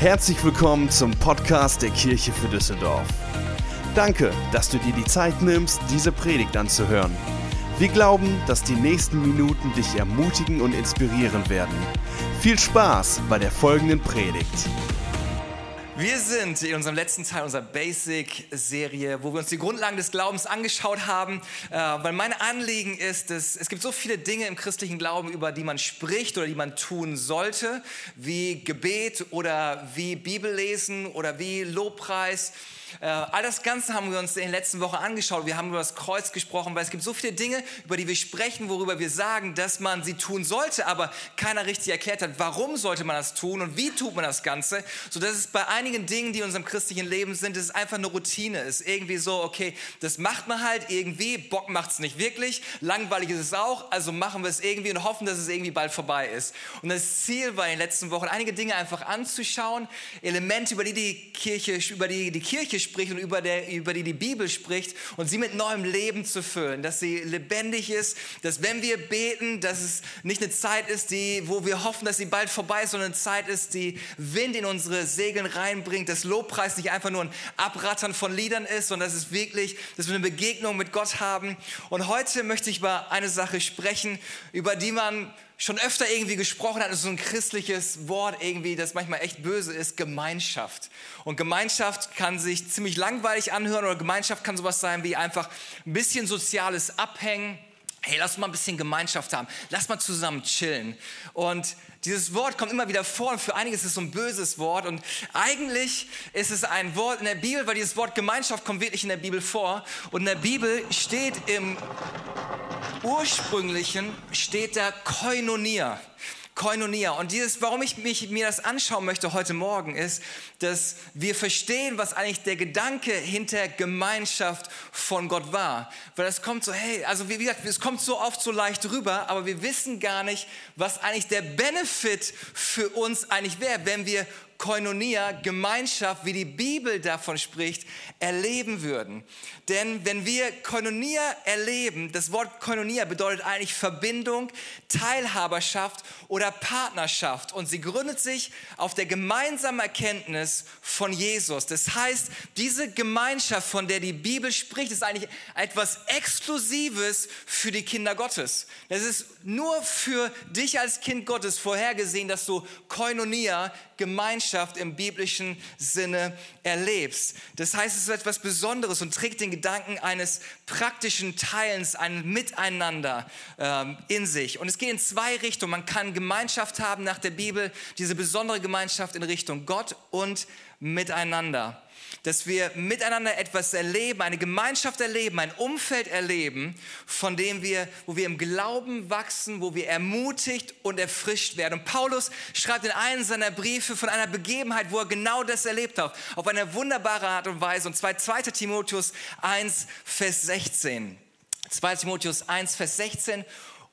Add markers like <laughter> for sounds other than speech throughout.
Herzlich willkommen zum Podcast der Kirche für Düsseldorf. Danke, dass du dir die Zeit nimmst, diese Predigt anzuhören. Wir glauben, dass die nächsten Minuten dich ermutigen und inspirieren werden. Viel Spaß bei der folgenden Predigt. Wir sind in unserem letzten Teil unserer Basic-Serie, wo wir uns die Grundlagen des Glaubens angeschaut haben, äh, weil mein Anliegen ist, dass es gibt so viele Dinge im christlichen Glauben, über die man spricht oder die man tun sollte, wie Gebet oder wie Bibellesen oder wie Lobpreis. Äh, all das Ganze haben wir uns in den letzten Wochen angeschaut. Wir haben über das Kreuz gesprochen, weil es gibt so viele Dinge, über die wir sprechen, worüber wir sagen, dass man sie tun sollte, aber keiner richtig erklärt hat, warum sollte man das tun und wie tut man das Ganze, sodass es bei einigen Dingen, die in unserem christlichen Leben sind, es einfach eine Routine ist. Irgendwie so, okay, das macht man halt irgendwie, Bock macht es nicht wirklich, langweilig ist es auch, also machen wir es irgendwie und hoffen, dass es irgendwie bald vorbei ist. Und das Ziel war in den letzten Wochen, einige Dinge einfach anzuschauen, Elemente, über die die Kirche, über die die Kirche spricht und über, der, über die die Bibel spricht und sie mit neuem Leben zu füllen, dass sie lebendig ist, dass wenn wir beten, dass es nicht eine Zeit ist, die, wo wir hoffen, dass sie bald vorbei ist, sondern eine Zeit ist, die Wind in unsere Segeln reinbringt, dass Lobpreis nicht einfach nur ein Abrattern von Liedern ist, sondern dass es wirklich, dass wir eine Begegnung mit Gott haben. Und heute möchte ich über eine Sache sprechen, über die man schon öfter irgendwie gesprochen hat, ist so ein christliches Wort irgendwie, das manchmal echt böse ist, Gemeinschaft. Und Gemeinschaft kann sich ziemlich langweilig anhören oder Gemeinschaft kann sowas sein wie einfach ein bisschen soziales Abhängen. Hey, lass mal ein bisschen Gemeinschaft haben. Lass mal zusammen chillen. Und dieses Wort kommt immer wieder vor und für einige ist es so ein böses Wort und eigentlich ist es ein Wort in der Bibel, weil dieses Wort Gemeinschaft kommt wirklich in der Bibel vor und in der Bibel steht im ursprünglichen steht da Koinonia. Koinonia. Und dieses, warum ich mich, mir das anschauen möchte heute Morgen, ist, dass wir verstehen, was eigentlich der Gedanke hinter Gemeinschaft von Gott war. Weil es kommt so, hey, also wie gesagt, es kommt so oft so leicht rüber, aber wir wissen gar nicht, was eigentlich der Benefit für uns eigentlich wäre, wenn wir Koinonia, Gemeinschaft, wie die Bibel davon spricht, erleben würden. Denn wenn wir Koinonia erleben, das Wort Koinonia bedeutet eigentlich Verbindung, Teilhaberschaft oder Partnerschaft. Und sie gründet sich auf der gemeinsamen Erkenntnis von Jesus. Das heißt, diese Gemeinschaft, von der die Bibel spricht, ist eigentlich etwas Exklusives für die Kinder Gottes. Das ist nur für dich als Kind Gottes vorhergesehen, dass du Koinonia, Gemeinschaft im biblischen Sinne erlebst. Das heißt, es ist etwas Besonderes und trägt den Gedanken eines praktischen Teilens, ein Miteinander ähm, in sich. Und es geht in zwei Richtungen. Man kann Gemeinschaft haben nach der Bibel, diese besondere Gemeinschaft in Richtung Gott und miteinander dass wir miteinander etwas erleben, eine Gemeinschaft erleben, ein Umfeld erleben, von dem wir, wo wir im Glauben wachsen, wo wir ermutigt und erfrischt werden. Und Paulus schreibt in einem seiner Briefe von einer Begebenheit, wo er genau das erlebt hat, auf eine wunderbare Art und Weise. Und zwar 2. Timotheus 1, Vers 16. 2. Timotheus 1, Vers 16.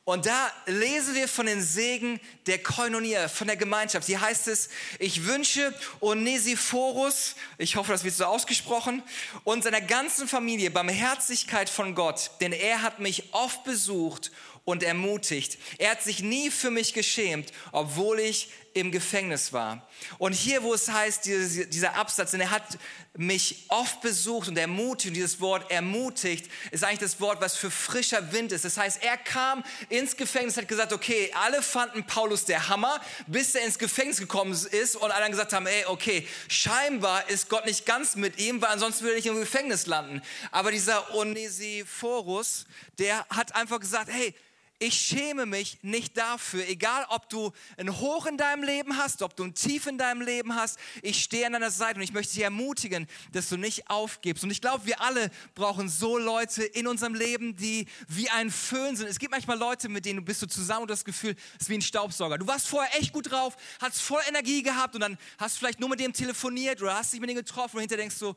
Und da lesen wir von den Segen der Koinonia, von der Gemeinschaft. Hier heißt es, ich wünsche Onesiphorus, ich hoffe, das wird so ausgesprochen, und seiner ganzen Familie Barmherzigkeit von Gott, denn er hat mich oft besucht und ermutigt. Er hat sich nie für mich geschämt, obwohl ich im Gefängnis war. Und hier, wo es heißt, dieser Absatz, denn er hat mich oft besucht und ermutigt, und dieses Wort ermutigt ist eigentlich das Wort, was für frischer Wind ist. Das heißt, er kam ins Gefängnis, hat gesagt, okay, alle fanden Paulus der Hammer, bis er ins Gefängnis gekommen ist und alle gesagt haben, ey, okay, scheinbar ist Gott nicht ganz mit ihm, weil ansonsten würde er nicht im Gefängnis landen. Aber dieser Onesiphorus, der hat einfach gesagt, hey, ich schäme mich nicht dafür, egal ob du ein Hoch in deinem Leben hast, ob du ein Tief in deinem Leben hast, ich stehe an deiner Seite und ich möchte dich ermutigen, dass du nicht aufgibst. Und ich glaube, wir alle brauchen so Leute in unserem Leben, die wie ein Föhn sind. Es gibt manchmal Leute, mit denen du bist du zusammen und das Gefühl, es ist wie ein Staubsauger. Du warst vorher echt gut drauf, hast voll Energie gehabt und dann hast du vielleicht nur mit dem telefoniert oder hast dich mit dem getroffen und hinterher denkst du, so,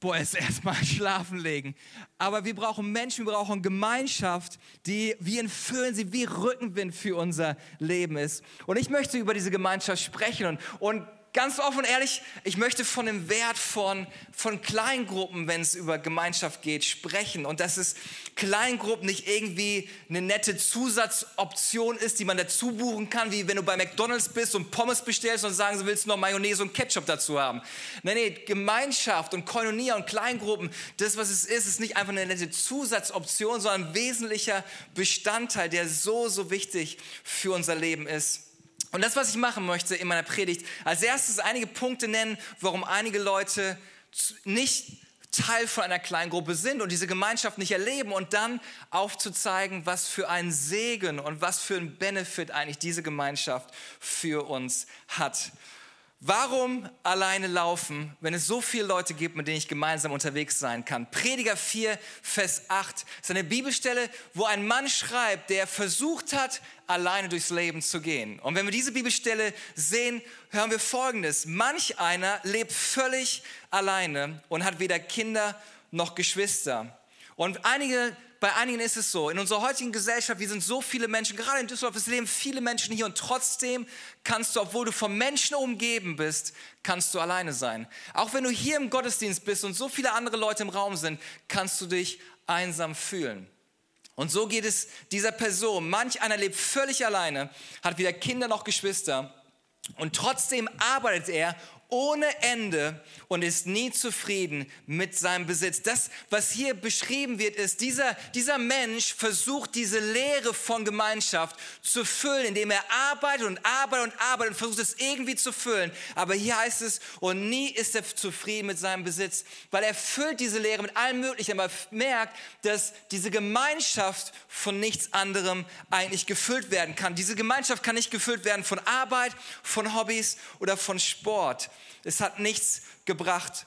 boah, jetzt <laughs> erstmal schlafen legen. Aber wir brauchen Menschen, wir brauchen Gemeinschaft, die wie ein Föhn, sie wie Rückenwind für unser Leben ist. Und ich möchte über diese Gemeinschaft sprechen und, und ganz offen und ehrlich, ich möchte von dem Wert von, von Kleingruppen, wenn es über Gemeinschaft geht, sprechen. Und dass es Kleingruppen nicht irgendwie eine nette Zusatzoption ist, die man dazu buchen kann, wie wenn du bei McDonalds bist und Pommes bestellst und sagen, du willst noch Mayonnaise und Ketchup dazu haben. Nein, nee, Gemeinschaft und Koinonia und Kleingruppen, das, was es ist, ist nicht einfach eine nette Zusatzoption, sondern ein wesentlicher Bestandteil, der so, so wichtig für unser Leben ist. Und das, was ich machen möchte in meiner Predigt, als erstes einige Punkte nennen, warum einige Leute nicht Teil von einer kleinen Gruppe sind und diese Gemeinschaft nicht erleben und dann aufzuzeigen, was für einen Segen und was für einen Benefit eigentlich diese Gemeinschaft für uns hat. Warum alleine laufen, wenn es so viele Leute gibt, mit denen ich gemeinsam unterwegs sein kann? Prediger 4, Vers 8 ist eine Bibelstelle, wo ein Mann schreibt, der versucht hat, alleine durchs Leben zu gehen. Und wenn wir diese Bibelstelle sehen, hören wir Folgendes. Manch einer lebt völlig alleine und hat weder Kinder noch Geschwister. Und einige bei einigen ist es so, in unserer heutigen Gesellschaft, wir sind so viele Menschen, gerade in Düsseldorf, es leben viele Menschen hier und trotzdem kannst du, obwohl du von Menschen umgeben bist, kannst du alleine sein. Auch wenn du hier im Gottesdienst bist und so viele andere Leute im Raum sind, kannst du dich einsam fühlen. Und so geht es dieser Person. Manch einer lebt völlig alleine, hat weder Kinder noch Geschwister und trotzdem arbeitet er ohne Ende und ist nie zufrieden mit seinem Besitz. Das, was hier beschrieben wird, ist, dieser, dieser Mensch versucht diese Leere von Gemeinschaft zu füllen, indem er arbeitet und arbeitet und arbeitet und versucht es irgendwie zu füllen. Aber hier heißt es, und nie ist er zufrieden mit seinem Besitz, weil er füllt diese Leere mit allem Möglichen, aber merkt, dass diese Gemeinschaft von nichts anderem eigentlich gefüllt werden kann. Diese Gemeinschaft kann nicht gefüllt werden von Arbeit, von Hobbys oder von Sport. Es hat nichts gebracht.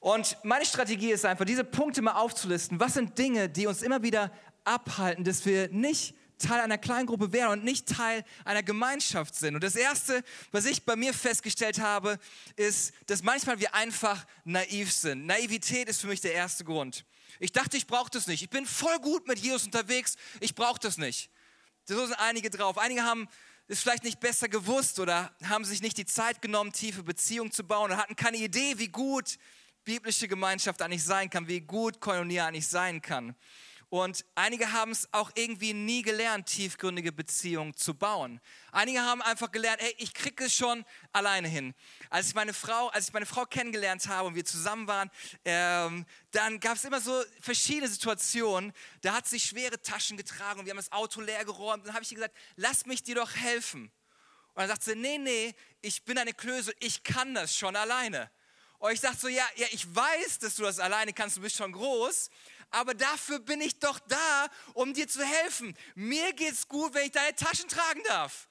Und meine Strategie ist einfach, diese Punkte mal aufzulisten. Was sind Dinge, die uns immer wieder abhalten, dass wir nicht Teil einer kleinen Gruppe wären und nicht Teil einer Gemeinschaft sind. Und das Erste, was ich bei mir festgestellt habe, ist, dass manchmal wir einfach naiv sind. Naivität ist für mich der erste Grund. Ich dachte, ich brauche das nicht. Ich bin voll gut mit Jesus unterwegs. Ich brauche das nicht. So sind einige drauf. Einige haben es vielleicht nicht besser gewusst oder haben sich nicht die Zeit genommen, tiefe Beziehungen zu bauen und hatten keine Idee, wie gut biblische Gemeinschaft eigentlich sein kann, wie gut Koinonia eigentlich sein kann. Und einige haben es auch irgendwie nie gelernt, tiefgründige Beziehungen zu bauen. Einige haben einfach gelernt, hey, ich kriege es schon alleine hin. Als ich meine Frau, als ich meine Frau kennengelernt habe und wir zusammen waren, ähm, dann gab es immer so verschiedene Situationen. Da hat sie schwere Taschen getragen und wir haben das Auto leer geräumt. Dann habe ich ihr gesagt, lass mich dir doch helfen. Und dann sagt sie, nee, nee, ich bin eine Klöße, ich kann das schon alleine. Und ich dachte so, ja, ja, ich weiß, dass du das alleine kannst, du bist schon groß, aber dafür bin ich doch da, um dir zu helfen. Mir geht's gut, wenn ich deine Taschen tragen darf.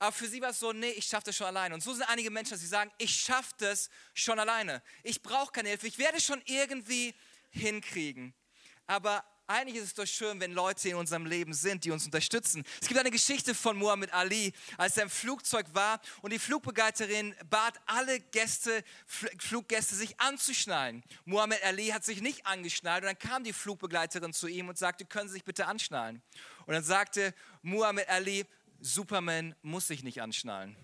Aber für sie war es so, nee, ich schaffe das schon alleine. Und so sind einige Menschen, dass sie sagen, ich schaffe das schon alleine. Ich brauche keine Hilfe. Ich werde schon irgendwie hinkriegen. Aber eigentlich ist es doch schön, wenn Leute in unserem Leben sind, die uns unterstützen. Es gibt eine Geschichte von Muhammad Ali, als er im Flugzeug war und die Flugbegleiterin bat alle Gäste, Fluggäste, sich anzuschnallen. Muhammad Ali hat sich nicht angeschnallt und dann kam die Flugbegleiterin zu ihm und sagte, können Sie sich bitte anschnallen? Und dann sagte Muhammad Ali, Superman muss sich nicht anschnallen.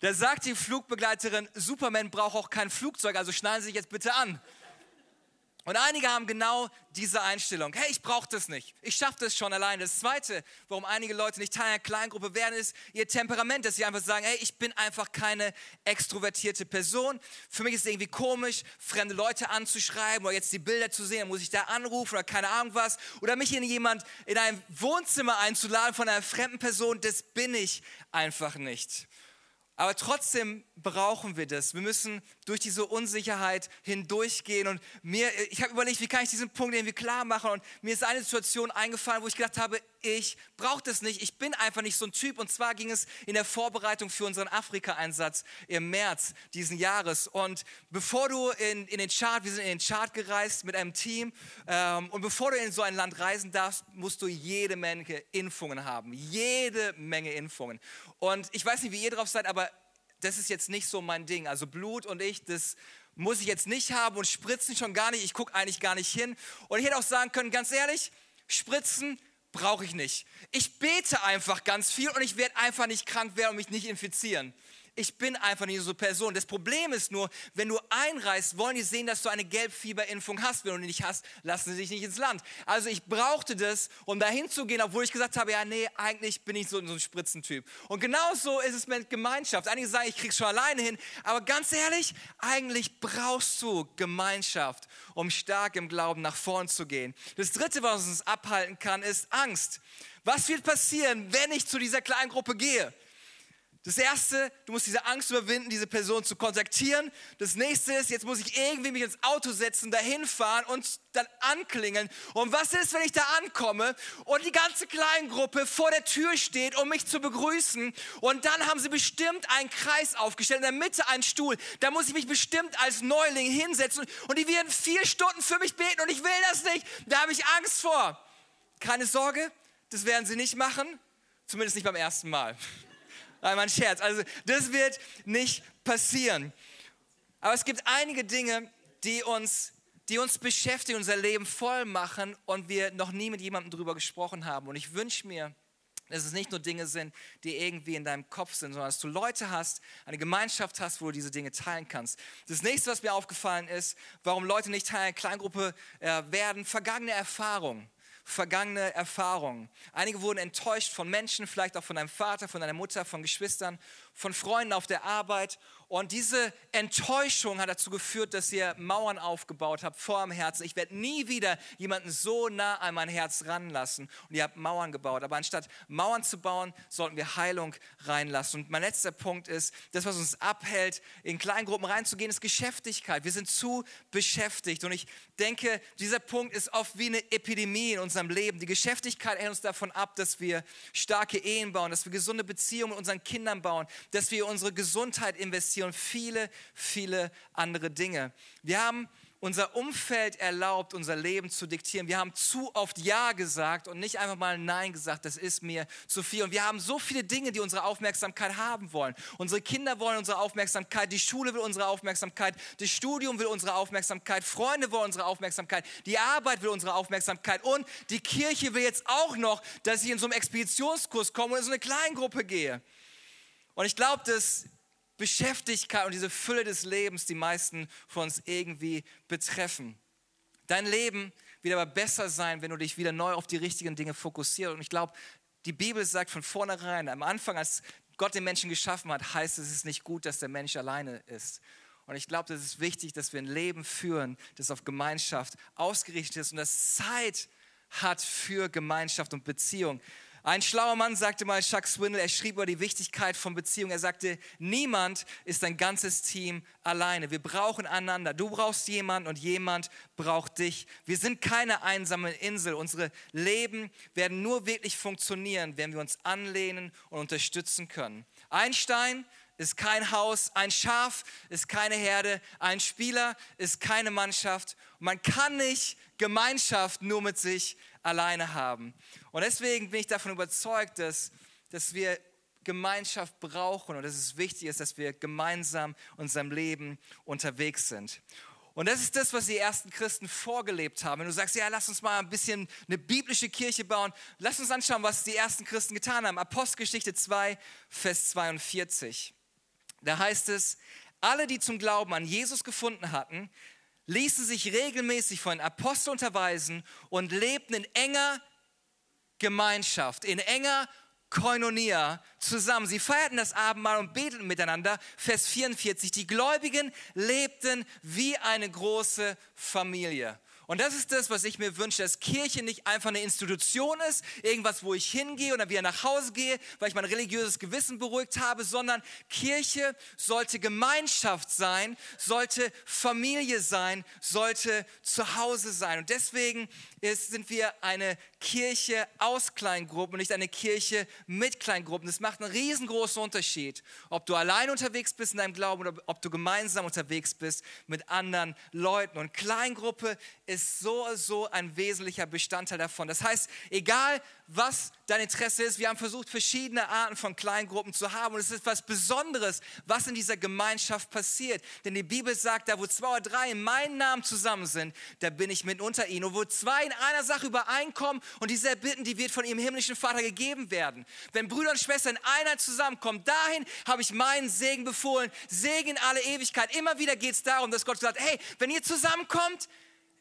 Da sagt die Flugbegleiterin, Superman braucht auch kein Flugzeug, also schnallen Sie sich jetzt bitte an. Und einige haben genau diese Einstellung. Hey, ich brauche das nicht. Ich schaffe das schon alleine. Das Zweite, warum einige Leute nicht Teil einer Kleingruppe werden, ist ihr Temperament, dass sie einfach sagen, hey, ich bin einfach keine extrovertierte Person. Für mich ist es irgendwie komisch, fremde Leute anzuschreiben oder jetzt die Bilder zu sehen. Dann muss ich da anrufen oder keine Ahnung was. Oder mich in jemand in ein Wohnzimmer einzuladen von einer fremden Person. Das bin ich einfach nicht. Aber trotzdem brauchen wir das. Wir müssen durch diese Unsicherheit hindurchgehen. Und mir, ich habe überlegt, wie kann ich diesen Punkt irgendwie klar machen. Und mir ist eine Situation eingefallen, wo ich gedacht habe, ich brauche das nicht. Ich bin einfach nicht so ein Typ. Und zwar ging es in der Vorbereitung für unseren Afrika-Einsatz im März diesen Jahres. Und bevor du in, in den Chart, wir sind in den Chart gereist mit einem Team. Ähm, und bevor du in so ein Land reisen darfst, musst du jede Menge Impfungen haben. Jede Menge Impfungen. Und ich weiß nicht, wie ihr drauf seid, aber das ist jetzt nicht so mein Ding. Also Blut und ich, das muss ich jetzt nicht haben und Spritzen schon gar nicht. Ich gucke eigentlich gar nicht hin. Und ich hätte auch sagen können, ganz ehrlich, Spritzen brauche ich nicht. Ich bete einfach ganz viel und ich werde einfach nicht krank werden und mich nicht infizieren. Ich bin einfach nicht so Person. Das Problem ist nur, wenn du einreist, wollen die sehen, dass du eine Gelbfieberimpfung hast. Wenn du die nicht hast, lassen sie dich nicht ins Land. Also ich brauchte das, um dahin zu gehen, obwohl ich gesagt habe, ja, nee, eigentlich bin ich so, so ein Spritzentyp. Und genauso ist es mit Gemeinschaft. Einige sagen, ich krieg's schon alleine hin. Aber ganz ehrlich, eigentlich brauchst du Gemeinschaft, um stark im Glauben nach vorn zu gehen. Das dritte, was uns abhalten kann, ist Angst. Was wird passieren, wenn ich zu dieser kleinen Gruppe gehe? Das erste, du musst diese Angst überwinden, diese Person zu kontaktieren. Das nächste ist, jetzt muss ich irgendwie mich ins Auto setzen, dahin fahren und dann anklingeln. Und was ist, wenn ich da ankomme und die ganze Kleingruppe vor der Tür steht, um mich zu begrüßen? Und dann haben sie bestimmt einen Kreis aufgestellt, in der Mitte einen Stuhl. Da muss ich mich bestimmt als Neuling hinsetzen und die werden vier Stunden für mich beten und ich will das nicht. Da habe ich Angst vor. Keine Sorge, das werden sie nicht machen, zumindest nicht beim ersten Mal. Einmal ein Scherz. Also das wird nicht passieren. Aber es gibt einige Dinge, die uns, die uns beschäftigen, unser Leben voll machen und wir noch nie mit jemandem darüber gesprochen haben. Und ich wünsche mir, dass es nicht nur Dinge sind, die irgendwie in deinem Kopf sind, sondern dass du Leute hast, eine Gemeinschaft hast, wo du diese Dinge teilen kannst. Das nächste, was mir aufgefallen ist, warum Leute nicht Teil einer Kleingruppe äh, werden, vergangene Erfahrungen vergangene Erfahrungen. Einige wurden enttäuscht von Menschen, vielleicht auch von deinem Vater, von deiner Mutter, von Geschwistern, von Freunden auf der Arbeit und diese Enttäuschung hat dazu geführt, dass ihr Mauern aufgebaut habt vor dem Herzen. Ich werde nie wieder jemanden so nah an mein Herz ranlassen. Und ihr habt Mauern gebaut. Aber anstatt Mauern zu bauen, sollten wir Heilung reinlassen. Und mein letzter Punkt ist, das, was uns abhält, in Kleingruppen reinzugehen, ist Geschäftigkeit. Wir sind zu beschäftigt. Und ich denke, dieser Punkt ist oft wie eine Epidemie in unserem Leben. Die Geschäftigkeit hält uns davon ab, dass wir starke Ehen bauen, dass wir gesunde Beziehungen mit unseren Kindern bauen, dass wir unsere Gesundheit investieren und viele, viele andere Dinge. Wir haben unser Umfeld erlaubt, unser Leben zu diktieren. Wir haben zu oft Ja gesagt und nicht einfach mal Nein gesagt, das ist mir zu viel. Und wir haben so viele Dinge, die unsere Aufmerksamkeit haben wollen. Unsere Kinder wollen unsere Aufmerksamkeit, die Schule will unsere Aufmerksamkeit, das Studium will unsere Aufmerksamkeit, Freunde wollen unsere Aufmerksamkeit, die Arbeit will unsere Aufmerksamkeit und die Kirche will jetzt auch noch, dass ich in so einem Expeditionskurs komme und in so eine Kleingruppe gehe. Und ich glaube, dass Beschäftigkeit und diese Fülle des Lebens die meisten von uns irgendwie betreffen. Dein Leben wird aber besser sein, wenn du dich wieder neu auf die richtigen Dinge fokussierst. Und ich glaube, die Bibel sagt von vornherein, am Anfang, als Gott den Menschen geschaffen hat, heißt es, es ist nicht gut, dass der Mensch alleine ist. Und ich glaube, das ist wichtig, dass wir ein Leben führen, das auf Gemeinschaft ausgerichtet ist und das Zeit hat für Gemeinschaft und Beziehung. Ein schlauer Mann sagte mal, Chuck Swindle, er schrieb über die Wichtigkeit von Beziehungen. Er sagte, niemand ist ein ganzes Team alleine. Wir brauchen einander. Du brauchst jemanden und jemand braucht dich. Wir sind keine einsame Insel. Unsere Leben werden nur wirklich funktionieren, wenn wir uns anlehnen und unterstützen können. Einstein ist kein Haus, ein Schaf ist keine Herde, ein Spieler ist keine Mannschaft. Man kann nicht Gemeinschaft nur mit sich alleine haben. Und deswegen bin ich davon überzeugt, dass, dass wir Gemeinschaft brauchen und dass es wichtig ist, dass wir gemeinsam in unserem Leben unterwegs sind. Und das ist das, was die ersten Christen vorgelebt haben. Wenn du sagst, ja, lass uns mal ein bisschen eine biblische Kirche bauen, lass uns anschauen, was die ersten Christen getan haben. Apostelgeschichte 2, Vers 42. Da heißt es, alle, die zum Glauben an Jesus gefunden hatten, ließen sich regelmäßig von Aposteln unterweisen und lebten in enger Gemeinschaft, in enger Koinonia zusammen. Sie feierten das Abendmahl und beteten miteinander. Vers 44. Die Gläubigen lebten wie eine große Familie. Und das ist das, was ich mir wünsche, dass Kirche nicht einfach eine Institution ist, irgendwas, wo ich hingehe oder wieder nach Hause gehe, weil ich mein religiöses Gewissen beruhigt habe, sondern Kirche sollte Gemeinschaft sein, sollte Familie sein, sollte zu Hause sein. Und deswegen ist, sind wir eine Kirche aus Kleingruppen und nicht eine Kirche mit Kleingruppen. Das macht einen riesengroßen Unterschied, ob du allein unterwegs bist in deinem Glauben oder ob du gemeinsam unterwegs bist mit anderen Leuten. Und Kleingruppe ist so, so ein wesentlicher Bestandteil davon. Das heißt, egal was dein Interesse ist. Wir haben versucht, verschiedene Arten von Kleingruppen zu haben. Und es ist etwas Besonderes, was in dieser Gemeinschaft passiert. Denn die Bibel sagt, da wo zwei oder drei in meinem Namen zusammen sind, da bin ich mit unter ihnen. Und wo zwei in einer Sache übereinkommen und diese Erbitten, die wird von ihrem himmlischen Vater gegeben werden. Wenn Brüder und Schwestern in Einheit zusammenkommen, dahin habe ich meinen Segen befohlen. Segen in alle Ewigkeit. Immer wieder geht es darum, dass Gott sagt, hey, wenn ihr zusammenkommt,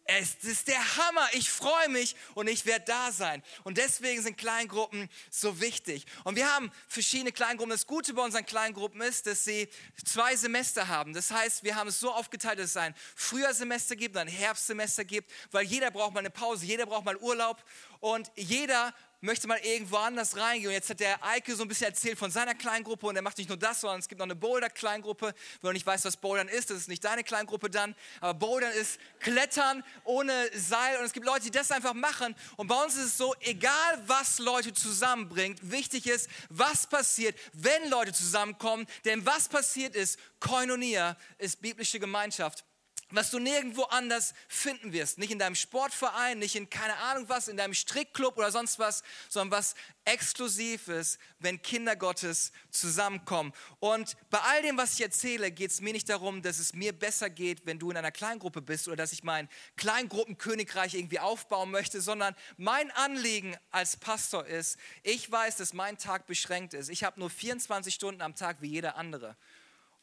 es ist der Hammer. Ich freue mich und ich werde da sein. Und deswegen sind Kleingruppen so wichtig. Und wir haben verschiedene Kleingruppen. Das Gute bei unseren Kleingruppen ist, dass sie zwei Semester haben. Das heißt, wir haben es so aufgeteilt, dass es ein Frühjahrsemester gibt, ein Herbstsemester gibt, weil jeder braucht mal eine Pause, jeder braucht mal Urlaub und jeder möchte mal irgendwo anders reingehen. Und jetzt hat der Eike so ein bisschen erzählt von seiner Kleingruppe und er macht nicht nur das, sondern es gibt noch eine Boulder-Kleingruppe. Wenn du nicht weißt, was Bouldern ist, das ist nicht deine Kleingruppe dann, aber Bouldern ist Klettern ohne Seil und es gibt Leute, die das einfach machen. Und bei uns ist es so, egal was Leute zusammenbringt, wichtig ist, was passiert, wenn Leute zusammenkommen. Denn was passiert ist, Koinonia ist biblische Gemeinschaft was du nirgendwo anders finden wirst. Nicht in deinem Sportverein, nicht in keine Ahnung was, in deinem Strickclub oder sonst was, sondern was exklusiv ist, wenn Kinder Gottes zusammenkommen. Und bei all dem, was ich erzähle, geht es mir nicht darum, dass es mir besser geht, wenn du in einer Kleingruppe bist oder dass ich mein Kleingruppenkönigreich irgendwie aufbauen möchte, sondern mein Anliegen als Pastor ist, ich weiß, dass mein Tag beschränkt ist. Ich habe nur 24 Stunden am Tag wie jeder andere.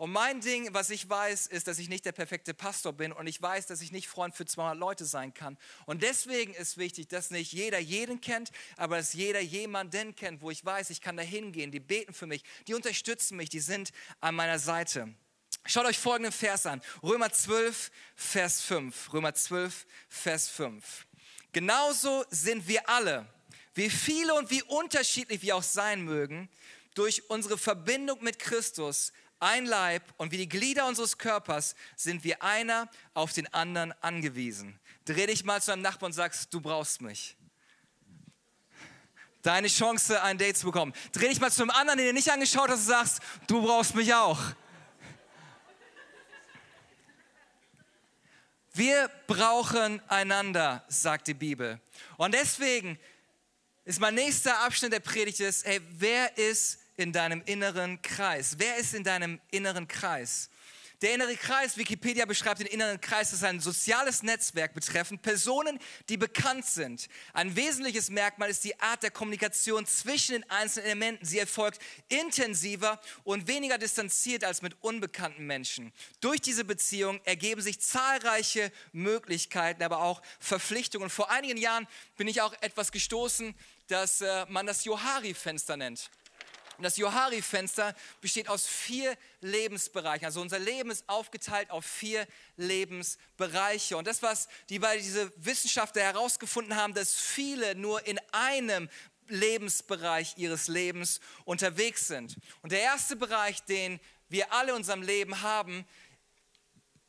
Und mein Ding, was ich weiß, ist, dass ich nicht der perfekte Pastor bin und ich weiß, dass ich nicht Freund für 200 Leute sein kann. Und deswegen ist wichtig, dass nicht jeder jeden kennt, aber dass jeder jemanden kennt, wo ich weiß, ich kann da hingehen, die beten für mich, die unterstützen mich, die sind an meiner Seite. Schaut euch folgenden Vers an. Römer 12, Vers 5. Römer 12, Vers 5. Genauso sind wir alle, wie viele und wie unterschiedlich wir auch sein mögen, durch unsere Verbindung mit Christus ein Leib und wie die Glieder unseres Körpers sind wir einer auf den anderen angewiesen. Dreh dich mal zu deinem Nachbarn und sagst, du brauchst mich. Deine Chance, ein Date zu bekommen. Dreh dich mal zu einem anderen, den du nicht angeschaut hast und sagst, du brauchst mich auch. Wir brauchen einander, sagt die Bibel. Und deswegen ist mein nächster Abschnitt der Predigt ist, hey, wer ist in deinem inneren Kreis? Wer ist in deinem inneren Kreis? Der innere Kreis, Wikipedia beschreibt den inneren Kreis als ein soziales Netzwerk betreffend Personen, die bekannt sind. Ein wesentliches Merkmal ist die Art der Kommunikation zwischen den einzelnen Elementen. Sie erfolgt intensiver und weniger distanziert als mit unbekannten Menschen. Durch diese Beziehung ergeben sich zahlreiche Möglichkeiten, aber auch Verpflichtungen. vor einigen Jahren bin ich auch etwas gestoßen, dass äh, man das Johari-Fenster nennt. Und das Johari-Fenster besteht aus vier Lebensbereichen. Also unser Leben ist aufgeteilt auf vier Lebensbereiche. Und das, was die bei diese Wissenschaftler herausgefunden haben, dass viele nur in einem Lebensbereich ihres Lebens unterwegs sind. Und der erste Bereich, den wir alle in unserem Leben haben,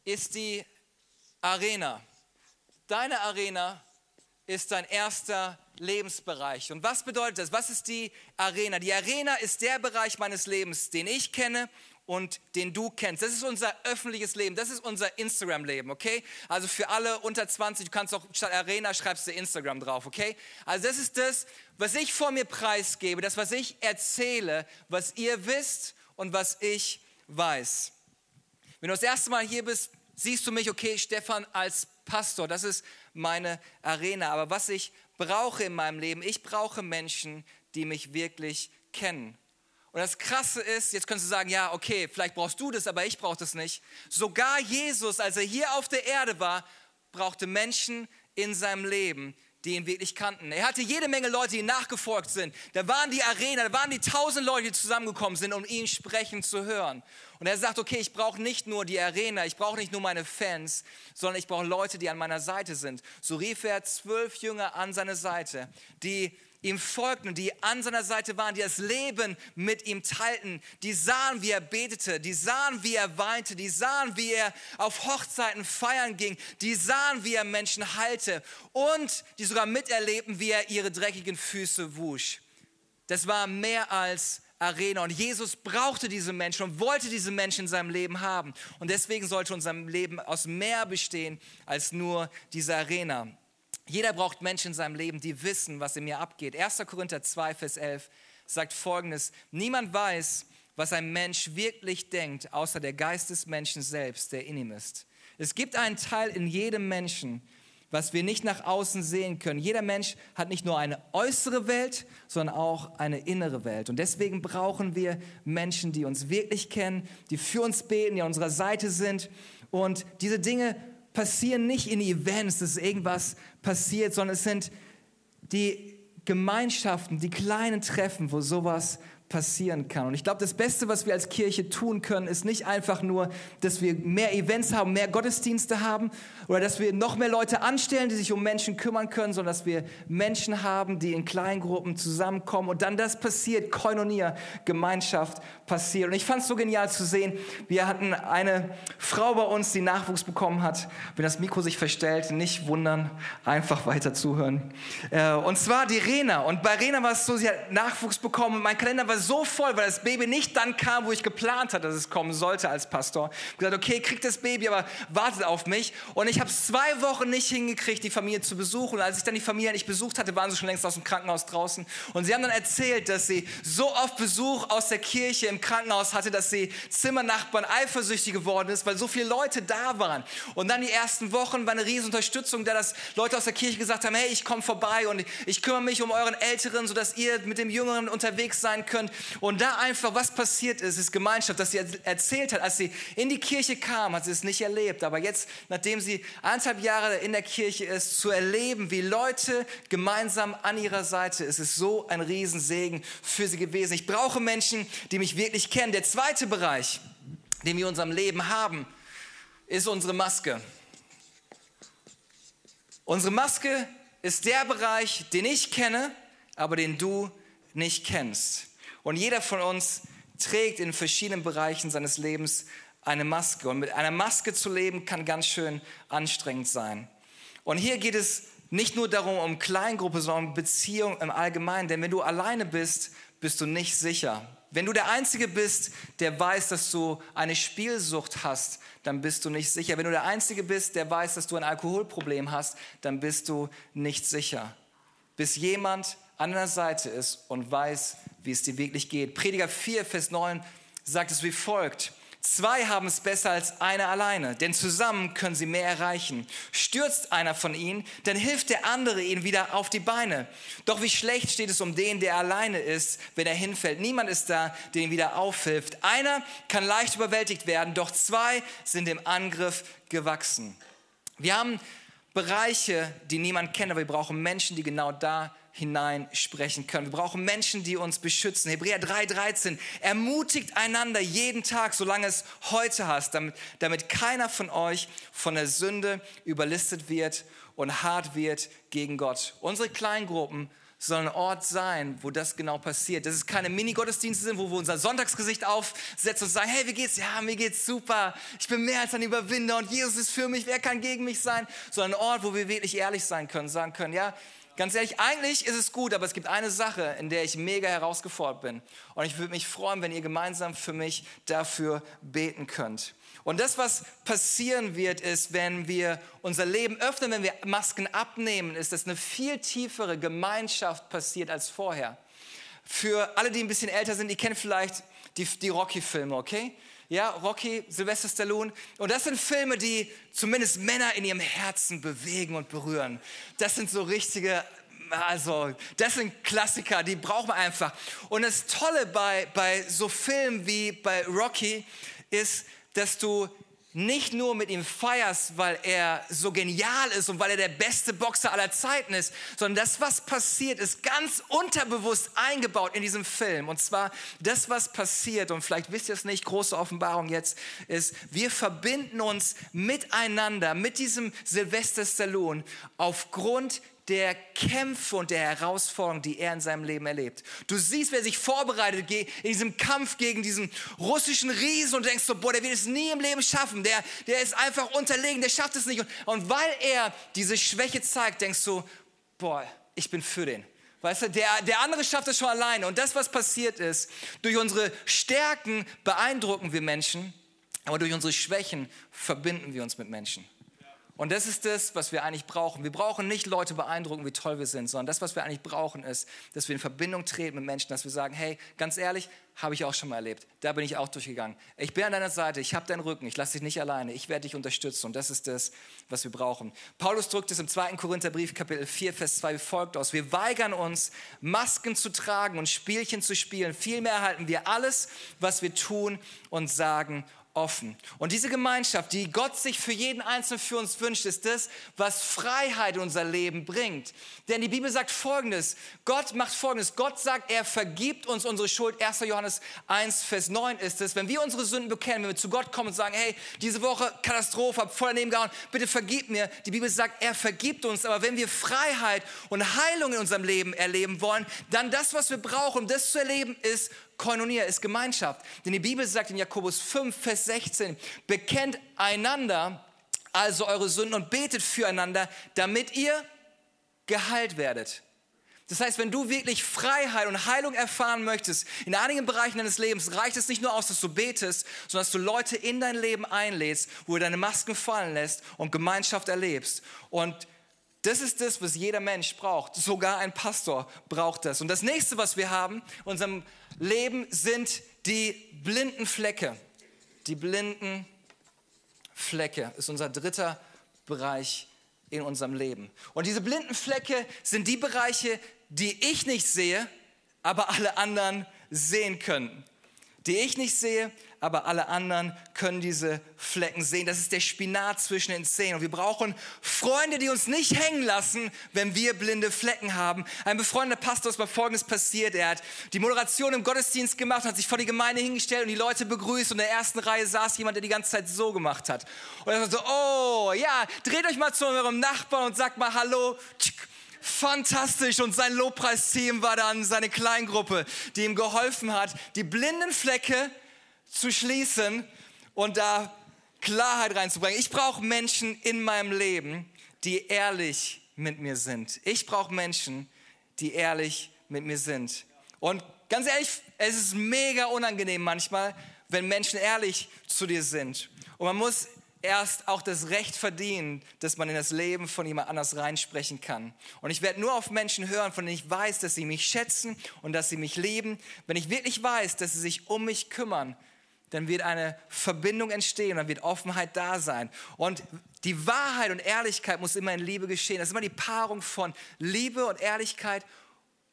ist die Arena. Deine Arena ist dein erster Lebensbereich. Und was bedeutet das? Was ist die Arena? Die Arena ist der Bereich meines Lebens, den ich kenne und den du kennst. Das ist unser öffentliches Leben, das ist unser Instagram-Leben, okay? Also für alle unter 20, du kannst auch statt Arena schreibst du Instagram drauf, okay? Also das ist das, was ich vor mir preisgebe, das, was ich erzähle, was ihr wisst und was ich weiß. Wenn du das erste Mal hier bist, siehst du mich, okay, Stefan als Pastor, das ist meine Arena. Aber was ich brauche in meinem Leben, ich brauche Menschen, die mich wirklich kennen. Und das Krasse ist, jetzt könntest du sagen, ja, okay, vielleicht brauchst du das, aber ich brauche das nicht. Sogar Jesus, als er hier auf der Erde war, brauchte Menschen in seinem Leben, die ihn wirklich kannten. Er hatte jede Menge Leute, die ihm nachgefolgt sind. Da waren die Arena, da waren die tausend Leute, die zusammengekommen sind, um ihn sprechen zu hören. Und er sagt, okay, ich brauche nicht nur die Arena, ich brauche nicht nur meine Fans, sondern ich brauche Leute, die an meiner Seite sind. So rief er zwölf Jünger an seine Seite, die ihm folgten, die an seiner Seite waren, die das Leben mit ihm teilten, die sahen, wie er betete, die sahen, wie er weinte, die sahen, wie er auf Hochzeiten feiern ging, die sahen, wie er Menschen heilte und die sogar miterlebten, wie er ihre dreckigen Füße wusch. Das war mehr als Arena. Und Jesus brauchte diese Menschen und wollte diese Menschen in seinem Leben haben. Und deswegen sollte unser Leben aus mehr bestehen als nur diese Arena. Jeder braucht Menschen in seinem Leben, die wissen, was in mir abgeht. 1. Korinther 2, Vers 11 sagt folgendes, niemand weiß, was ein Mensch wirklich denkt, außer der Geist des Menschen selbst, der in ihm ist. Es gibt einen Teil in jedem Menschen, was wir nicht nach außen sehen können. Jeder Mensch hat nicht nur eine äußere Welt, sondern auch eine innere Welt. Und deswegen brauchen wir Menschen, die uns wirklich kennen, die für uns beten, die an unserer Seite sind. Und diese Dinge passieren nicht in Events, dass irgendwas passiert, sondern es sind die Gemeinschaften, die kleinen Treffen, wo sowas passiert passieren kann. Und ich glaube, das Beste, was wir als Kirche tun können, ist nicht einfach nur, dass wir mehr Events haben, mehr Gottesdienste haben oder dass wir noch mehr Leute anstellen, die sich um Menschen kümmern können, sondern dass wir Menschen haben, die in Kleingruppen zusammenkommen und dann das passiert, Koinonia, Gemeinschaft passiert. Und ich fand es so genial zu sehen, wir hatten eine Frau bei uns, die Nachwuchs bekommen hat. Wenn das Mikro sich verstellt, nicht wundern, einfach weiter zuhören. Äh, und zwar die Rena. Und bei Rena war es so, sie hat Nachwuchs bekommen und mein Kalender war so voll, weil das Baby nicht dann kam, wo ich geplant hatte, dass es kommen sollte als Pastor. Ich habe gesagt, okay, kriegt das Baby, aber wartet auf mich. Und ich habe es zwei Wochen nicht hingekriegt, die Familie zu besuchen. Und als ich dann die Familie nicht besucht hatte, waren sie schon längst aus dem Krankenhaus draußen. Und sie haben dann erzählt, dass sie so oft Besuch aus der Kirche im Krankenhaus hatte, dass sie Zimmernachbarn eifersüchtig geworden ist, weil so viele Leute da waren. Und dann die ersten Wochen war eine riesen Unterstützung, da dass Leute aus der Kirche gesagt haben, hey, ich komme vorbei und ich kümmere mich um euren Älteren, sodass ihr mit dem Jüngeren unterwegs sein könnt. Und da einfach, was passiert ist, ist Gemeinschaft, dass sie erzählt hat, als sie in die Kirche kam, hat sie es nicht erlebt. Aber jetzt, nachdem sie eineinhalb Jahre in der Kirche ist, zu erleben, wie Leute gemeinsam an ihrer Seite, ist es so ein Riesensegen für sie gewesen. Ich brauche Menschen, die mich wirklich kennen. Der zweite Bereich, den wir in unserem Leben haben, ist unsere Maske. Unsere Maske ist der Bereich, den ich kenne, aber den du nicht kennst. Und jeder von uns trägt in verschiedenen Bereichen seines Lebens eine Maske. Und mit einer Maske zu leben kann ganz schön anstrengend sein. Und hier geht es nicht nur darum, um Kleingruppe, sondern um Beziehung im Allgemeinen. Denn wenn du alleine bist, bist du nicht sicher. Wenn du der Einzige bist, der weiß, dass du eine Spielsucht hast, dann bist du nicht sicher. Wenn du der Einzige bist, der weiß, dass du ein Alkoholproblem hast, dann bist du nicht sicher. Bis jemand an deiner Seite ist und weiß, wie es dir wirklich geht. Prediger 4, Vers 9 sagt es wie folgt. Zwei haben es besser als einer alleine, denn zusammen können sie mehr erreichen. Stürzt einer von ihnen, dann hilft der andere ihnen wieder auf die Beine. Doch wie schlecht steht es um den, der alleine ist, wenn er hinfällt. Niemand ist da, der ihm wieder aufhilft. Einer kann leicht überwältigt werden, doch zwei sind dem Angriff gewachsen. Wir haben Bereiche, die niemand kennt, aber wir brauchen Menschen, die genau da hinein sprechen können. Wir brauchen Menschen, die uns beschützen. Hebräer 3,13 ermutigt einander jeden Tag, solange es heute hast, damit, damit keiner von euch von der Sünde überlistet wird und hart wird gegen Gott. Unsere Kleingruppen sollen ein Ort sein, wo das genau passiert. Das ist keine Mini-Gottesdienste sind, wo wir unser Sonntagsgesicht aufsetzen und sagen, hey, wie geht's? Ja, mir geht's super. Ich bin mehr als ein Überwinder und Jesus ist für mich. Wer kann gegen mich sein? Sondern ein Ort, wo wir wirklich ehrlich sein können, sagen können, ja, Ganz ehrlich, eigentlich ist es gut, aber es gibt eine Sache, in der ich mega herausgefordert bin. Und ich würde mich freuen, wenn ihr gemeinsam für mich dafür beten könnt. Und das, was passieren wird, ist, wenn wir unser Leben öffnen, wenn wir Masken abnehmen, ist, dass eine viel tiefere Gemeinschaft passiert als vorher. Für alle, die ein bisschen älter sind, die kennen vielleicht die, die Rocky-Filme, okay? Ja, Rocky, Sylvester Stallone. Und das sind Filme, die zumindest Männer in ihrem Herzen bewegen und berühren. Das sind so richtige, also, das sind Klassiker, die braucht man einfach. Und das Tolle bei, bei so Filmen wie bei Rocky ist, dass du nicht nur mit ihm feierst, weil er so genial ist und weil er der beste Boxer aller Zeiten ist, sondern das, was passiert, ist ganz unterbewusst eingebaut in diesem Film. Und zwar das, was passiert, und vielleicht wisst ihr es nicht, große Offenbarung jetzt, ist, wir verbinden uns miteinander, mit diesem Sylvester Stallone, aufgrund der Kämpfe und der Herausforderungen, die er in seinem Leben erlebt. Du siehst, wer sich vorbereitet in diesem Kampf gegen diesen russischen Riesen und denkst so, boah, der wird es nie im Leben schaffen, der, der ist einfach unterlegen, der schafft es nicht. Und, und weil er diese Schwäche zeigt, denkst du, boah, ich bin für den. Weißt du, der, der andere schafft es schon alleine. Und das, was passiert ist, durch unsere Stärken beeindrucken wir Menschen, aber durch unsere Schwächen verbinden wir uns mit Menschen. Und das ist das, was wir eigentlich brauchen. Wir brauchen nicht Leute beeindrucken, wie toll wir sind, sondern das, was wir eigentlich brauchen, ist, dass wir in Verbindung treten mit Menschen, dass wir sagen, hey, ganz ehrlich, habe ich auch schon mal erlebt. Da bin ich auch durchgegangen. Ich bin an deiner Seite, ich habe deinen Rücken, ich lasse dich nicht alleine, ich werde dich unterstützen. Und das ist das, was wir brauchen. Paulus drückt es im 2. Korintherbrief, Kapitel 4, Vers 2 wie folgt aus. Wir weigern uns, Masken zu tragen und Spielchen zu spielen. Vielmehr halten wir alles, was wir tun und sagen, offen. Und diese Gemeinschaft, die Gott sich für jeden Einzelnen für uns wünscht, ist das, was Freiheit in unser Leben bringt. Denn die Bibel sagt Folgendes, Gott macht Folgendes, Gott sagt, er vergibt uns unsere Schuld. 1. Johannes 1, Vers 9 ist es, wenn wir unsere Sünden bekennen, wenn wir zu Gott kommen und sagen, hey, diese Woche Katastrophe, hab voll daneben gehauen, bitte vergib mir. Die Bibel sagt, er vergibt uns. Aber wenn wir Freiheit und Heilung in unserem Leben erleben wollen, dann das, was wir brauchen, um das zu erleben, ist Koinonia ist Gemeinschaft. Denn die Bibel sagt in Jakobus 5, Vers 16, bekennt einander also eure Sünden und betet füreinander, damit ihr geheilt werdet. Das heißt, wenn du wirklich Freiheit und Heilung erfahren möchtest, in einigen Bereichen deines Lebens reicht es nicht nur aus, dass du betest, sondern dass du Leute in dein Leben einlädst, wo du deine Masken fallen lässt und Gemeinschaft erlebst. Und das ist das, was jeder Mensch braucht. Sogar ein Pastor braucht das. Und das nächste, was wir haben unserem Leben, sind die blinden Flecke. Die blinden Flecke ist unser dritter Bereich in unserem Leben. Und diese blinden Flecke sind die Bereiche, die ich nicht sehe, aber alle anderen sehen können. Die ich nicht sehe, aber alle anderen können diese Flecken sehen. Das ist der Spinat zwischen den Zähnen. Und wir brauchen Freunde, die uns nicht hängen lassen, wenn wir blinde Flecken haben. Ein befreundeter Pastor ist mal Folgendes passiert. Er hat die Moderation im Gottesdienst gemacht, hat sich vor die Gemeinde hingestellt und die Leute begrüßt. Und in der ersten Reihe saß jemand, der die ganze Zeit so gemacht hat. Und er sagte so, oh ja, dreht euch mal zu eurem Nachbarn und sagt mal Hallo. Fantastisch. Und sein Lobpreisteam war dann seine Kleingruppe, die ihm geholfen hat, die blinden Flecke zu schließen und da Klarheit reinzubringen. Ich brauche Menschen in meinem Leben, die ehrlich mit mir sind. Ich brauche Menschen, die ehrlich mit mir sind. Und ganz ehrlich, es ist mega unangenehm manchmal, wenn Menschen ehrlich zu dir sind. Und man muss erst auch das Recht verdienen, dass man in das Leben von jemand anders reinsprechen kann. Und ich werde nur auf Menschen hören, von denen ich weiß, dass sie mich schätzen und dass sie mich lieben, wenn ich wirklich weiß, dass sie sich um mich kümmern, dann wird eine Verbindung entstehen, dann wird Offenheit da sein. Und die Wahrheit und Ehrlichkeit muss immer in Liebe geschehen. Das ist immer die Paarung von Liebe und Ehrlichkeit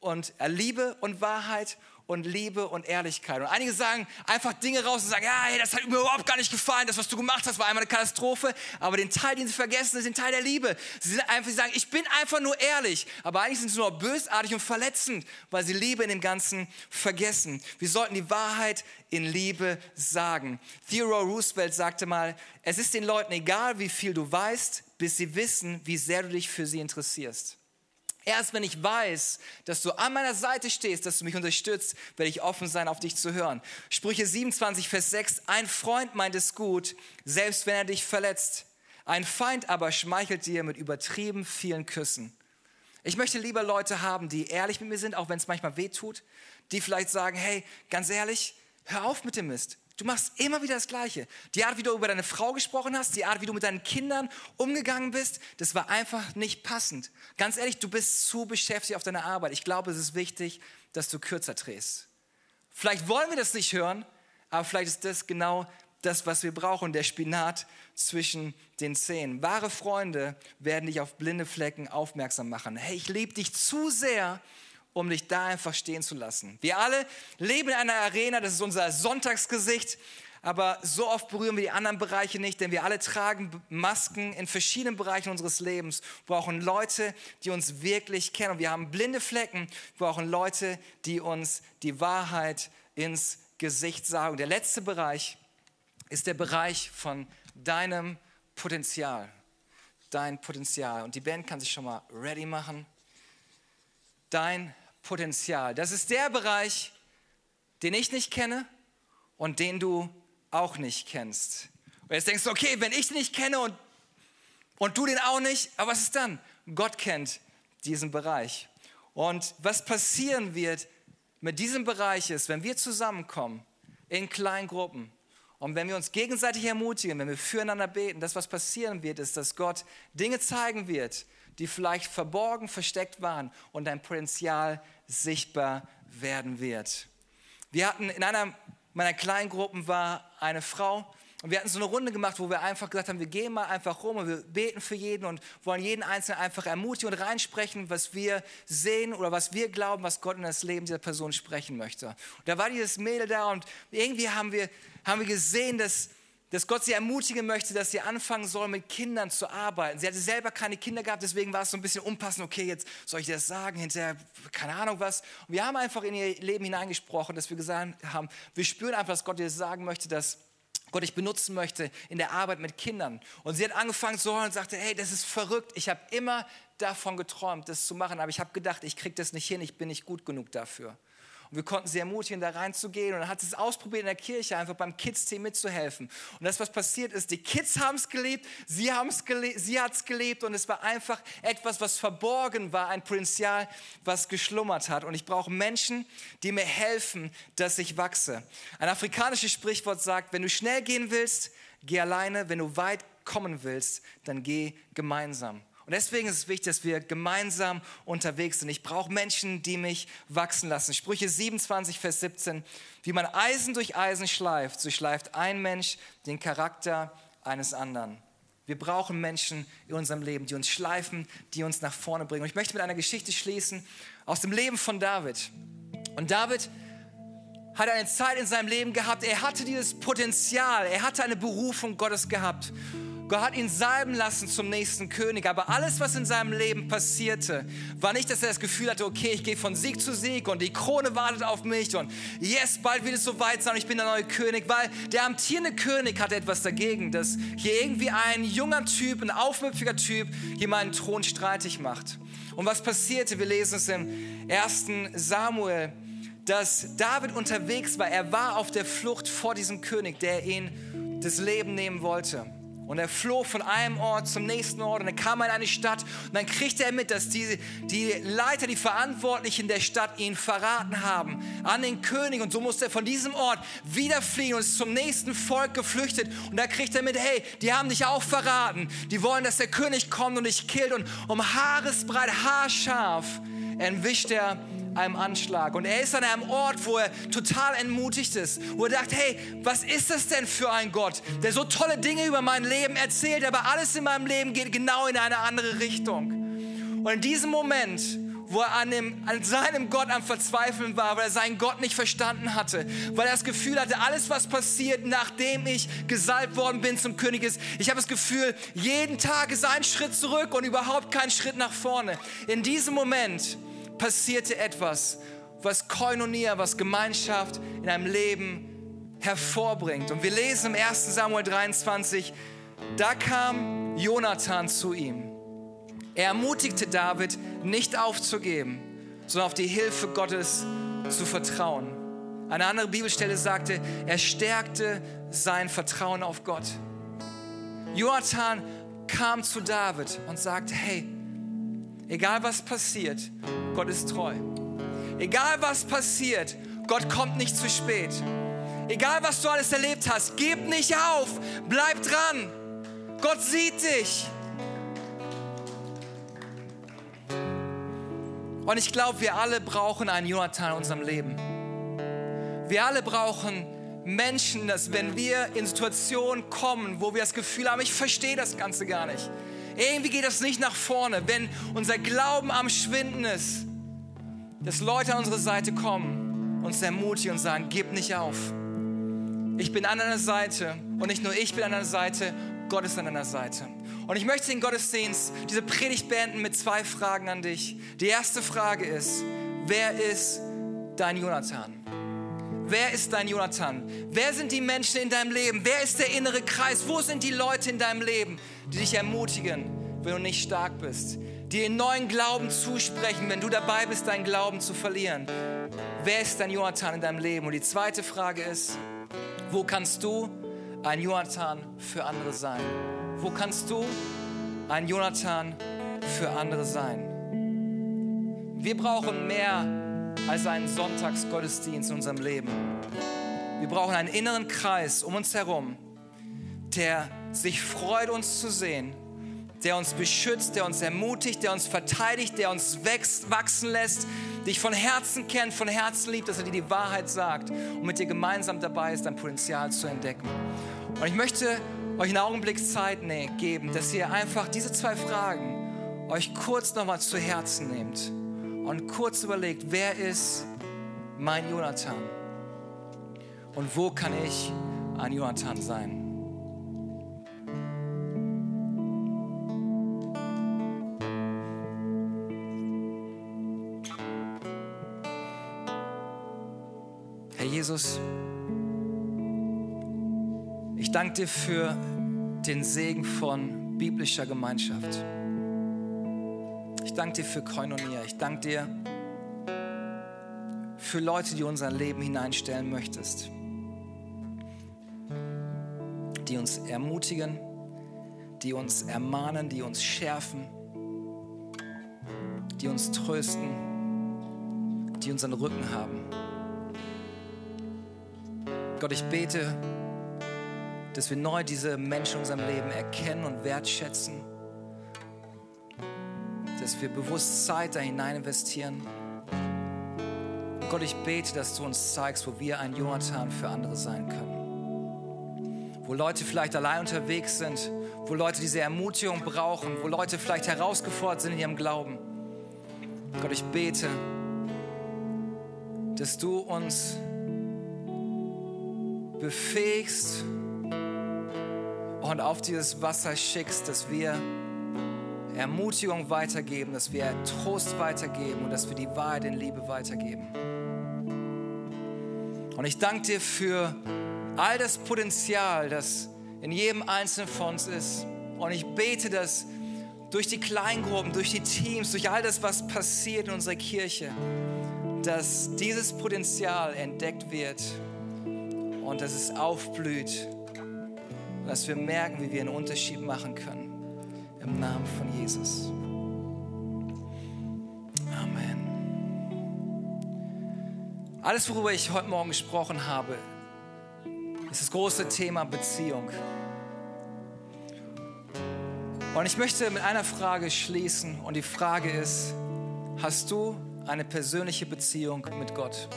und äh, Liebe und Wahrheit und Liebe und Ehrlichkeit. Und einige sagen einfach Dinge raus und sagen, ja, hey, das hat mir überhaupt gar nicht gefallen, das, was du gemacht hast, war einmal eine Katastrophe. Aber den Teil, den sie vergessen, ist den Teil der Liebe. Sie sind einfach, sie sagen, ich bin einfach nur ehrlich. Aber eigentlich sind sie nur bösartig und verletzend, weil sie Liebe in dem Ganzen vergessen. Wir sollten die Wahrheit in Liebe sagen. Theodore Roosevelt sagte mal, es ist den Leuten egal, wie viel du weißt, bis sie wissen, wie sehr du dich für sie interessierst. Erst wenn ich weiß, dass du an meiner Seite stehst, dass du mich unterstützt, werde ich offen sein, auf dich zu hören. Sprüche 27, Vers 6. Ein Freund meint es gut, selbst wenn er dich verletzt. Ein Feind aber schmeichelt dir mit übertrieben vielen Küssen. Ich möchte lieber Leute haben, die ehrlich mit mir sind, auch wenn es manchmal weh tut, die vielleicht sagen, hey, ganz ehrlich, hör auf mit dem Mist. Du machst immer wieder das Gleiche. Die Art, wie du über deine Frau gesprochen hast, die Art, wie du mit deinen Kindern umgegangen bist, das war einfach nicht passend. Ganz ehrlich, du bist zu beschäftigt auf deiner Arbeit. Ich glaube, es ist wichtig, dass du kürzer drehst. Vielleicht wollen wir das nicht hören, aber vielleicht ist das genau das, was wir brauchen, der Spinat zwischen den Zähnen. Wahre Freunde werden dich auf blinde Flecken aufmerksam machen. Hey, ich liebe dich zu sehr, um dich da einfach stehen zu lassen. Wir alle leben in einer Arena, das ist unser Sonntagsgesicht, aber so oft berühren wir die anderen Bereiche nicht, denn wir alle tragen Masken in verschiedenen Bereichen unseres Lebens, wir brauchen Leute, die uns wirklich kennen. Und wir haben blinde Flecken, wir brauchen Leute, die uns die Wahrheit ins Gesicht sagen. Der letzte Bereich ist der Bereich von deinem Potenzial. Dein Potenzial. Und die Band kann sich schon mal ready machen. Dein Potenzial. Das ist der Bereich, den ich nicht kenne und den du auch nicht kennst. Und jetzt denkst du, okay, wenn ich nicht kenne und, und du den auch nicht, aber was ist dann? Gott kennt diesen Bereich. Und was passieren wird mit diesem Bereich ist, wenn wir zusammenkommen in kleinen Gruppen Und wenn wir uns gegenseitig ermutigen, wenn wir füreinander beten, das, was passieren wird, ist, dass Gott Dinge zeigen wird, die vielleicht verborgen, versteckt waren und dein Potenzial sichtbar werden wird. Wir hatten in einer meiner Kleingruppen war eine Frau, und wir hatten so eine Runde gemacht, wo wir einfach gesagt haben, wir gehen mal einfach rum und wir beten für jeden und wollen jeden Einzelnen einfach ermutigen und reinsprechen, was wir sehen oder was wir glauben, was Gott in das Leben dieser Person sprechen möchte. Und da war dieses Mädel da und irgendwie haben wir, haben wir gesehen, dass, dass Gott sie ermutigen möchte, dass sie anfangen soll, mit Kindern zu arbeiten. Sie hatte selber keine Kinder gehabt, deswegen war es so ein bisschen unpassend, okay, jetzt soll ich das sagen, hinterher, keine Ahnung was. Und wir haben einfach in ihr Leben hineingesprochen, dass wir gesagt haben, wir spüren einfach, dass Gott ihr sagen möchte, dass Gott dich benutzen möchte in der Arbeit mit Kindern. Und sie hat angefangen zu heulen und sagte, hey, das ist verrückt. Ich habe immer davon geträumt, das zu machen, aber ich habe gedacht, ich kriege das nicht hin, ich bin nicht gut genug dafür. Und wir konnten sie ermutigen, da reinzugehen. Und dann hat sie es ausprobiert in der Kirche, einfach beim Kids-Team mitzuhelfen. Und das, was passiert ist, die Kids haben es gelebt, sie, gelebt, sie hat es gelebt und es war einfach etwas, was verborgen war, ein Potenzial, was geschlummert hat. Und ich brauche Menschen, die mir helfen, dass ich wachse. Ein afrikanisches Sprichwort sagt, wenn du schnell gehen willst, geh alleine. Wenn du weit kommen willst, dann geh gemeinsam. Und deswegen ist es wichtig, dass wir gemeinsam unterwegs sind. Ich brauche Menschen, die mich wachsen lassen. Sprüche 27, Vers 17. Wie man Eisen durch Eisen schleift, so schleift ein Mensch den Charakter eines anderen. Wir brauchen Menschen in unserem Leben, die uns schleifen, die uns nach vorne bringen. Und ich möchte mit einer Geschichte schließen aus dem Leben von David. Und David hat eine Zeit in seinem Leben gehabt, er hatte dieses Potenzial, er hatte eine Berufung Gottes gehabt. Gott hat ihn salben lassen zum nächsten König. Aber alles, was in seinem Leben passierte, war nicht, dass er das Gefühl hatte, okay, ich gehe von Sieg zu Sieg und die Krone wartet auf mich und yes, bald wird es soweit sein ich bin der neue König. Weil der amtierende König hatte etwas dagegen, dass hier irgendwie ein junger Typ, ein aufmüpfiger Typ, hier meinen Thron streitig macht. Und was passierte? Wir lesen es im 1. Samuel dass David unterwegs war. Er war auf der Flucht vor diesem König, der ihn das Leben nehmen wollte. Und er floh von einem Ort zum nächsten Ort und dann kam er in eine Stadt. Und dann kriegte er mit, dass die, die Leiter, die Verantwortlichen der Stadt ihn verraten haben an den König. Und so musste er von diesem Ort wieder fliehen und ist zum nächsten Volk geflüchtet. Und da kriegt er mit, hey, die haben dich auch verraten, die wollen, dass der König kommt und dich killt. Und um Haaresbreit, haarscharf entwischt er einem Anschlag. Und er ist an einem Ort, wo er total entmutigt ist, wo er sagt, hey, was ist das denn für ein Gott, der so tolle Dinge über mein Leben erzählt, aber alles in meinem Leben geht genau in eine andere Richtung. Und in diesem Moment, wo er an, dem, an, seinem Gott am Verzweifeln war, weil er seinen Gott nicht verstanden hatte, weil er das Gefühl hatte, alles, was passiert, nachdem ich gesalbt worden bin zum König ist, ich habe das Gefühl, jeden Tag ist ein Schritt zurück und überhaupt kein Schritt nach vorne. In diesem Moment passierte etwas, was Koinonia, was Gemeinschaft in einem Leben hervorbringt. Und wir lesen im 1. Samuel 23, da kam Jonathan zu ihm. Er ermutigte David, nicht aufzugeben, sondern auf die Hilfe Gottes zu vertrauen. Eine andere Bibelstelle sagte, er stärkte sein Vertrauen auf Gott. Jonathan kam zu David und sagte, hey, Egal was passiert, Gott ist treu. Egal was passiert, Gott kommt nicht zu spät. Egal was du alles erlebt hast, gib nicht auf, bleib dran. Gott sieht dich. Und ich glaube, wir alle brauchen einen Jonathan in unserem Leben. Wir alle brauchen Menschen, dass wenn wir in Situationen kommen, wo wir das Gefühl haben, ich verstehe das Ganze gar nicht irgendwie geht das nicht nach vorne, wenn unser Glauben am Schwinden ist, dass Leute an unsere Seite kommen, uns ermutigen und sagen, gib nicht auf. Ich bin an deiner Seite und nicht nur ich bin an deiner Seite, Gott ist an deiner Seite. Und ich möchte den Gottesdienst, diese Predigt beenden mit zwei Fragen an dich. Die erste Frage ist, wer ist dein Jonathan? Wer ist dein Jonathan? Wer sind die Menschen in deinem Leben? Wer ist der innere Kreis? Wo sind die Leute in deinem Leben, die dich ermutigen, wenn du nicht stark bist? Die dir neuen Glauben zusprechen, wenn du dabei bist, deinen Glauben zu verlieren. Wer ist dein Jonathan in deinem Leben? Und die zweite Frage ist, wo kannst du ein Jonathan für andere sein? Wo kannst du ein Jonathan für andere sein? Wir brauchen mehr als einen Sonntagsgottesdienst in unserem Leben. Wir brauchen einen inneren Kreis um uns herum, der sich freut, uns zu sehen, der uns beschützt, der uns ermutigt, der uns verteidigt, der uns wächst, wachsen lässt, dich von Herzen kennt, von Herzen liebt, dass er dir die Wahrheit sagt und mit dir gemeinsam dabei ist, dein Potenzial zu entdecken. Und ich möchte euch einen Augenblick Zeit ne-, geben, dass ihr einfach diese zwei Fragen euch kurz nochmal zu Herzen nehmt und kurz überlegt, wer ist mein Jonathan? Und wo kann ich ein Jonathan sein? Herr Jesus, ich danke dir für den Segen von biblischer Gemeinschaft. Ich danke dir für Koinonia. Ich danke dir für Leute, die unser Leben hineinstellen möchtest. Die uns ermutigen, die uns ermahnen, die uns schärfen, die uns trösten, die unseren Rücken haben. Gott, ich bete, dass wir neu diese Menschen in unserem Leben erkennen und wertschätzen, dass wir bewusst Zeit da hinein investieren. Gott, ich bete, dass du uns zeigst, wo wir ein Jonathan für andere sein können. Wo Leute vielleicht allein unterwegs sind, wo Leute diese Ermutigung brauchen, wo Leute vielleicht herausgefordert sind in ihrem Glauben. Gott, ich bete, dass du uns befähigst und auf dieses Wasser schickst, dass wir Ermutigung weitergeben, dass wir Trost weitergeben und dass wir die Wahrheit in Liebe weitergeben. Und ich danke dir für all das Potenzial, das in jedem Einzelnen von uns ist. Und ich bete, dass durch die Kleingruppen, durch die Teams, durch all das, was passiert in unserer Kirche, dass dieses Potenzial entdeckt wird und dass es aufblüht und dass wir merken, wie wir einen Unterschied machen können. Im Namen von Jesus. Amen. Alles, worüber ich heute Morgen gesprochen habe, ist das große Thema Beziehung. Und ich möchte mit einer Frage schließen und die Frage ist, hast du eine persönliche Beziehung mit Gott?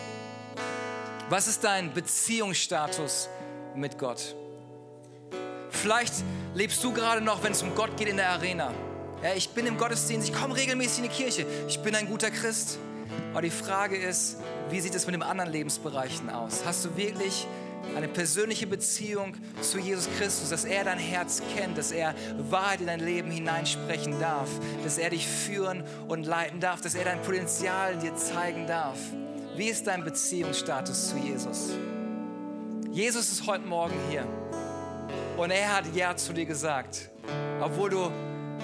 Was ist dein Beziehungsstatus mit Gott? Vielleicht lebst du gerade noch, wenn es um Gott geht, in der Arena. Ja, ich bin im Gottesdienst, ich komme regelmäßig in die Kirche, ich bin ein guter Christ. Aber die Frage ist, wie sieht es mit den anderen Lebensbereichen aus? Hast du wirklich eine persönliche Beziehung zu Jesus Christus, dass er dein Herz kennt, dass er Wahrheit in dein Leben hineinsprechen darf, dass er dich führen und leiten darf, dass er dein Potenzial dir zeigen darf? Wie ist dein Beziehungsstatus zu Jesus? Jesus ist heute Morgen hier und er hat Ja zu dir gesagt, obwohl du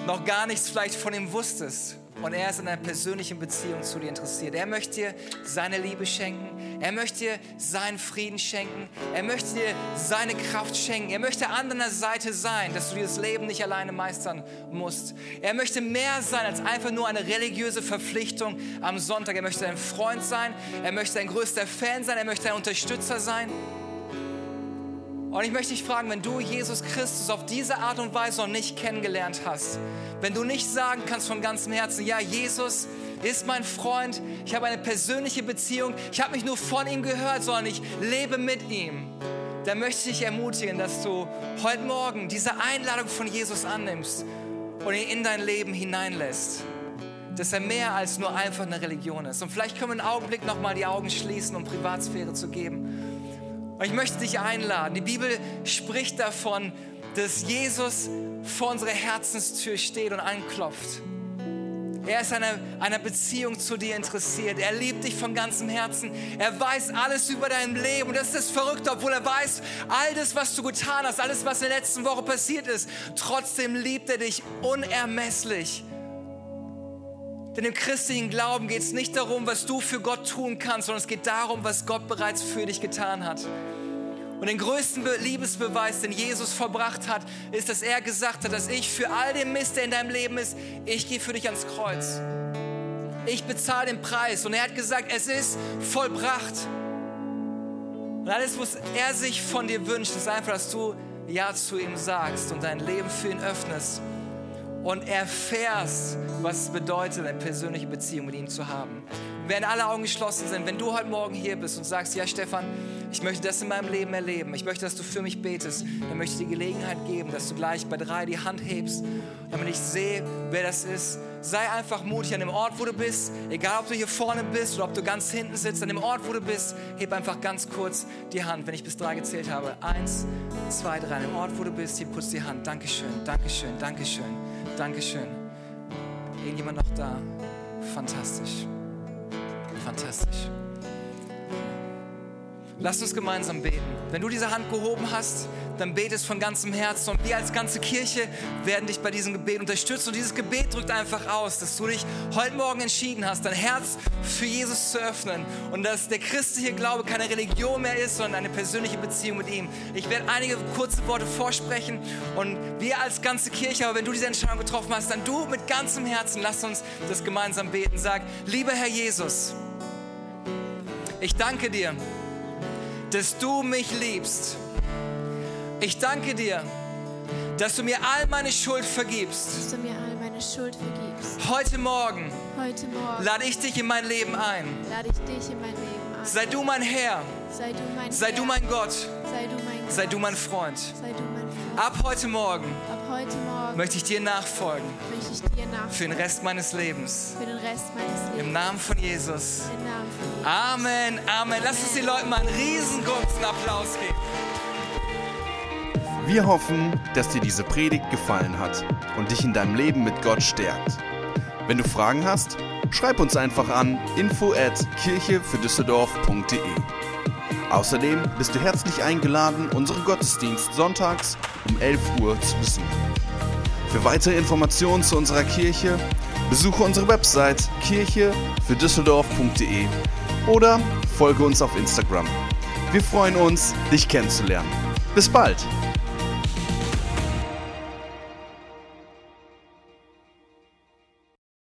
noch gar nichts vielleicht von ihm wusstest. Und er ist in einer persönlichen Beziehung zu dir interessiert. Er möchte dir seine Liebe schenken. Er möchte dir seinen Frieden schenken. Er möchte dir seine Kraft schenken. Er möchte an deiner Seite sein, dass du dieses Leben nicht alleine meistern musst. Er möchte mehr sein als einfach nur eine religiöse Verpflichtung am Sonntag. Er möchte dein Freund sein. Er möchte dein größter Fan sein. Er möchte dein Unterstützer sein. Und ich möchte dich fragen, wenn du Jesus Christus auf diese Art und Weise noch nicht kennengelernt hast, wenn du nicht sagen kannst von ganzem Herzen, ja, Jesus ist mein Freund, ich habe eine persönliche Beziehung, ich habe mich nur von ihm gehört, sondern ich lebe mit ihm, dann möchte ich dich ermutigen, dass du heute Morgen diese Einladung von Jesus annimmst und ihn in dein Leben hineinlässt. Dass er mehr als nur einfach eine Religion ist. Und vielleicht können wir einen Augenblick nochmal die Augen schließen, um Privatsphäre zu geben. Und ich möchte dich einladen. Die Bibel spricht davon, dass Jesus vor unserer Herzenstür steht und anklopft. Er ist einer, einer Beziehung zu dir interessiert. Er liebt dich von ganzem Herzen. Er weiß alles über dein Leben. Und das ist das Verrückte, obwohl er weiß, all das, was du getan hast, alles, was in der letzten Woche passiert ist, trotzdem liebt er dich unermesslich. Denn im christlichen Glauben geht es nicht darum, was du für Gott tun kannst, sondern es geht darum, was Gott bereits für dich getan hat. Und den größten Liebesbeweis, den Jesus verbracht hat, ist, dass er gesagt hat, dass ich für all den Mist, der in deinem Leben ist, ich gehe für dich ans Kreuz. Ich bezahle den Preis. Und er hat gesagt, es ist vollbracht. Und alles, was er sich von dir wünscht, ist einfach, dass du Ja zu ihm sagst und dein Leben für ihn öffnest und erfährst, was es bedeutet, eine persönliche Beziehung mit ihm zu haben. Während alle Augen geschlossen sind, wenn du heute Morgen hier bist und sagst, ja Stefan, ich möchte das in meinem Leben erleben, ich möchte, dass du für mich betest, dann möchte ich dir Gelegenheit geben, dass du gleich bei drei die Hand hebst, damit ich sehe, wer das ist. Sei einfach mutig an dem Ort, wo du bist, egal ob du hier vorne bist oder ob du ganz hinten sitzt, an dem Ort, wo du bist, heb einfach ganz kurz die Hand, wenn ich bis drei gezählt habe. Eins, zwei, drei, an dem Ort, wo du bist, heb kurz die Hand. Dankeschön, Dankeschön, Dankeschön, Dankeschön. Irgendjemand noch da? Fantastisch. Fantastisch. Lass uns gemeinsam beten. Wenn du diese Hand gehoben hast, dann betest von ganzem Herzen und wir als ganze Kirche werden dich bei diesem Gebet unterstützen. Und dieses Gebet drückt einfach aus, dass du dich heute Morgen entschieden hast, dein Herz für Jesus zu öffnen und dass der christliche Glaube keine Religion mehr ist, sondern eine persönliche Beziehung mit ihm. Ich werde einige kurze Worte vorsprechen und wir als ganze Kirche, aber wenn du diese Entscheidung getroffen hast, dann du mit ganzem Herzen, lass uns das gemeinsam beten. Sag, lieber Herr Jesus, ich danke dir, dass du mich liebst. Ich danke dir, dass du mir all meine Schuld vergibst. dass du mir all meine Schuld vergibst. Heute Morgen Heute Morgen lade ich dich in mein Leben ein. lade ich dich in mein Leben ein. Sei du mein Herr, Sei du mein sei Herr. du mein Gott, sei du mein sei du mein Freund. sei du mein Freund. Ab heute Morgen Ab heute Morgen möchte ich dir nachfolgen möchte ich dir nachfolgen für den Rest meines Lebens. für den Rest meines Im Lebens. Namen von Jesus. Im Namen von Jesus. Amen, Amen. Lass uns den Leuten mal einen riesengroßen Applaus geben. Wir hoffen, dass dir diese Predigt gefallen hat und dich in deinem Leben mit Gott stärkt. Wenn du Fragen hast, schreib uns einfach an info at kirchefürdüsseldorf.de. Außerdem bist du herzlich eingeladen, unseren Gottesdienst sonntags um 11 Uhr zu besuchen. Für weitere Informationen zu unserer Kirche besuche unsere Website kirchefürdüsseldorf.de oder folge uns auf Instagram. Wir freuen uns, dich kennenzulernen. Bis bald!